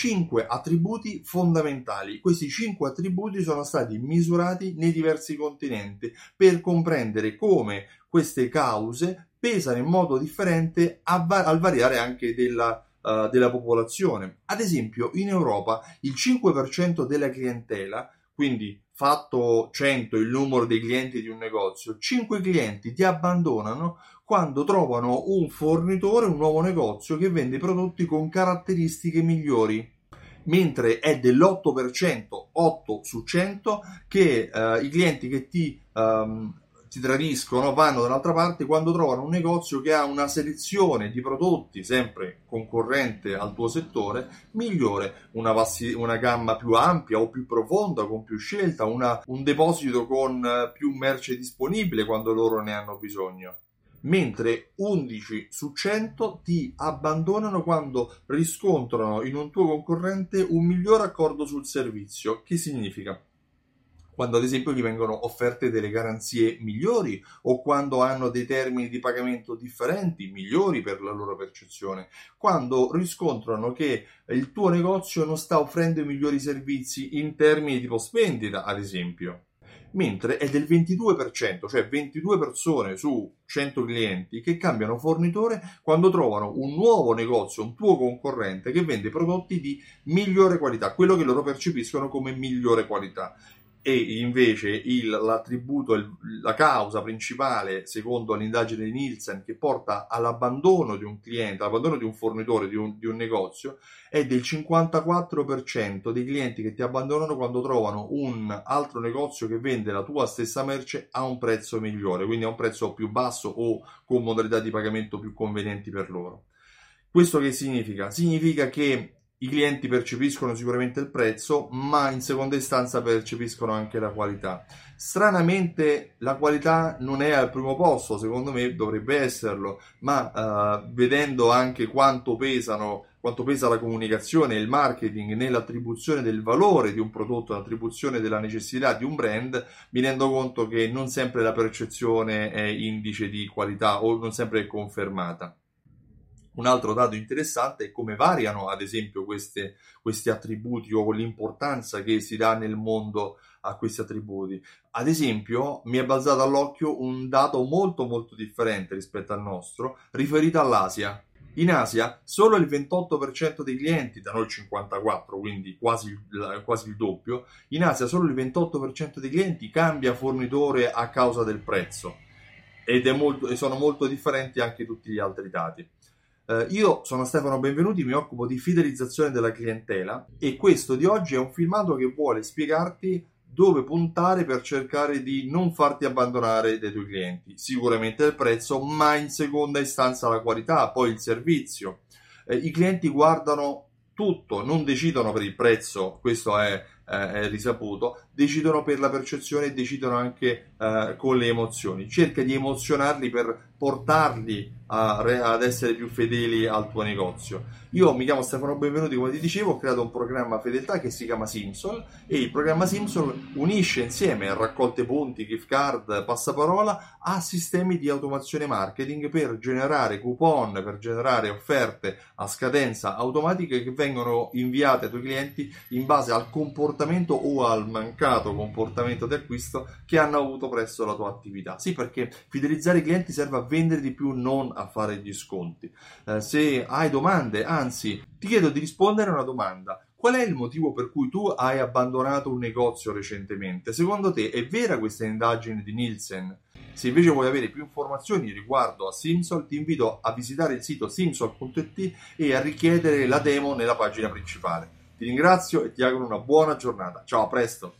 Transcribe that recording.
cinque attributi fondamentali. Questi cinque attributi sono stati misurati nei diversi continenti per comprendere come queste cause pesano in modo differente al variare anche della, uh, della popolazione. Ad esempio, in Europa il 5% della clientela, quindi fatto 100 il numero dei clienti di un negozio, 5 clienti ti abbandonano quando trovano un fornitore, un nuovo negozio che vende prodotti con caratteristiche migliori. Mentre è dell'8%, 8 su 100, che uh, i clienti che ti um, si tradiscono, vanno dall'altra parte quando trovano un negozio che ha una selezione di prodotti sempre concorrente al tuo settore migliore, una, vassi- una gamma più ampia o più profonda, con più scelta, una, un deposito con più merce disponibile quando loro ne hanno bisogno mentre 11 su 100 ti abbandonano quando riscontrano in un tuo concorrente un miglior accordo sul servizio. Che significa? Quando ad esempio gli vengono offerte delle garanzie migliori o quando hanno dei termini di pagamento differenti, migliori per la loro percezione, quando riscontrano che il tuo negozio non sta offrendo i migliori servizi in termini di post vendita, ad esempio. Mentre è del 22%, cioè 22 persone su 100 clienti che cambiano fornitore quando trovano un nuovo negozio, un tuo concorrente che vende prodotti di migliore qualità, quello che loro percepiscono come migliore qualità e invece il, l'attributo, il, la causa principale, secondo l'indagine di Nielsen, che porta all'abbandono di un cliente, all'abbandono di un fornitore, di un, di un negozio, è del 54% dei clienti che ti abbandonano quando trovano un altro negozio che vende la tua stessa merce a un prezzo migliore, quindi a un prezzo più basso o con modalità di pagamento più convenienti per loro. Questo che significa? Significa che i clienti percepiscono sicuramente il prezzo, ma in seconda istanza percepiscono anche la qualità. Stranamente la qualità non è al primo posto, secondo me dovrebbe esserlo, ma uh, vedendo anche quanto pesano quanto pesa la comunicazione il marketing nell'attribuzione del valore di un prodotto, nell'attribuzione della necessità di un brand, mi rendo conto che non sempre la percezione è indice di qualità o non sempre è confermata. Un altro dato interessante è come variano, ad esempio, queste, questi attributi o l'importanza che si dà nel mondo a questi attributi. Ad esempio, mi è balzato all'occhio un dato molto molto differente rispetto al nostro, riferito all'Asia. In Asia solo il 28% dei clienti, da noi il 54%, quindi quasi, quasi il doppio, in Asia solo il 28% dei clienti cambia fornitore a causa del prezzo ed molto, sono molto differenti anche tutti gli altri dati. Uh, io sono Stefano Benvenuti, mi occupo di fidelizzazione della clientela e questo di oggi è un filmato che vuole spiegarti dove puntare per cercare di non farti abbandonare dai tuoi clienti. Sicuramente il prezzo, ma in seconda istanza la qualità, poi il servizio. Eh, I clienti guardano tutto, non decidono per il prezzo, questo è, eh, risaputo, decidono per la percezione e decidono anche eh, con le emozioni. Cerca di emozionarli per portarli a, ad essere più fedeli al tuo negozio. Io mi chiamo Stefano Benvenuti, come ti dicevo, ho creato un programma fedeltà che si chiama Simsol e il programma Simsol unisce insieme raccolte punti, gift card, passaparola a sistemi di automazione marketing per generare coupon, per generare offerte a scadenza automatiche che vengono inviate ai tuoi clienti in base al comportamento o al mancato comportamento di acquisto che hanno avuto presso la tua attività. Sì, perché fidelizzare i clienti serve a vendere di più, non a fare gli sconti. Eh, se hai domande, anzi, ti chiedo di rispondere a una domanda. Qual è il motivo per cui tu hai abbandonato un negozio recentemente? Secondo te è vera questa indagine di Nielsen? Se invece vuoi avere più informazioni riguardo a Simsol, ti invito a visitare il sito simsol.it e a richiedere la demo nella pagina principale. Ti ringrazio e ti auguro una buona giornata. Ciao, a presto!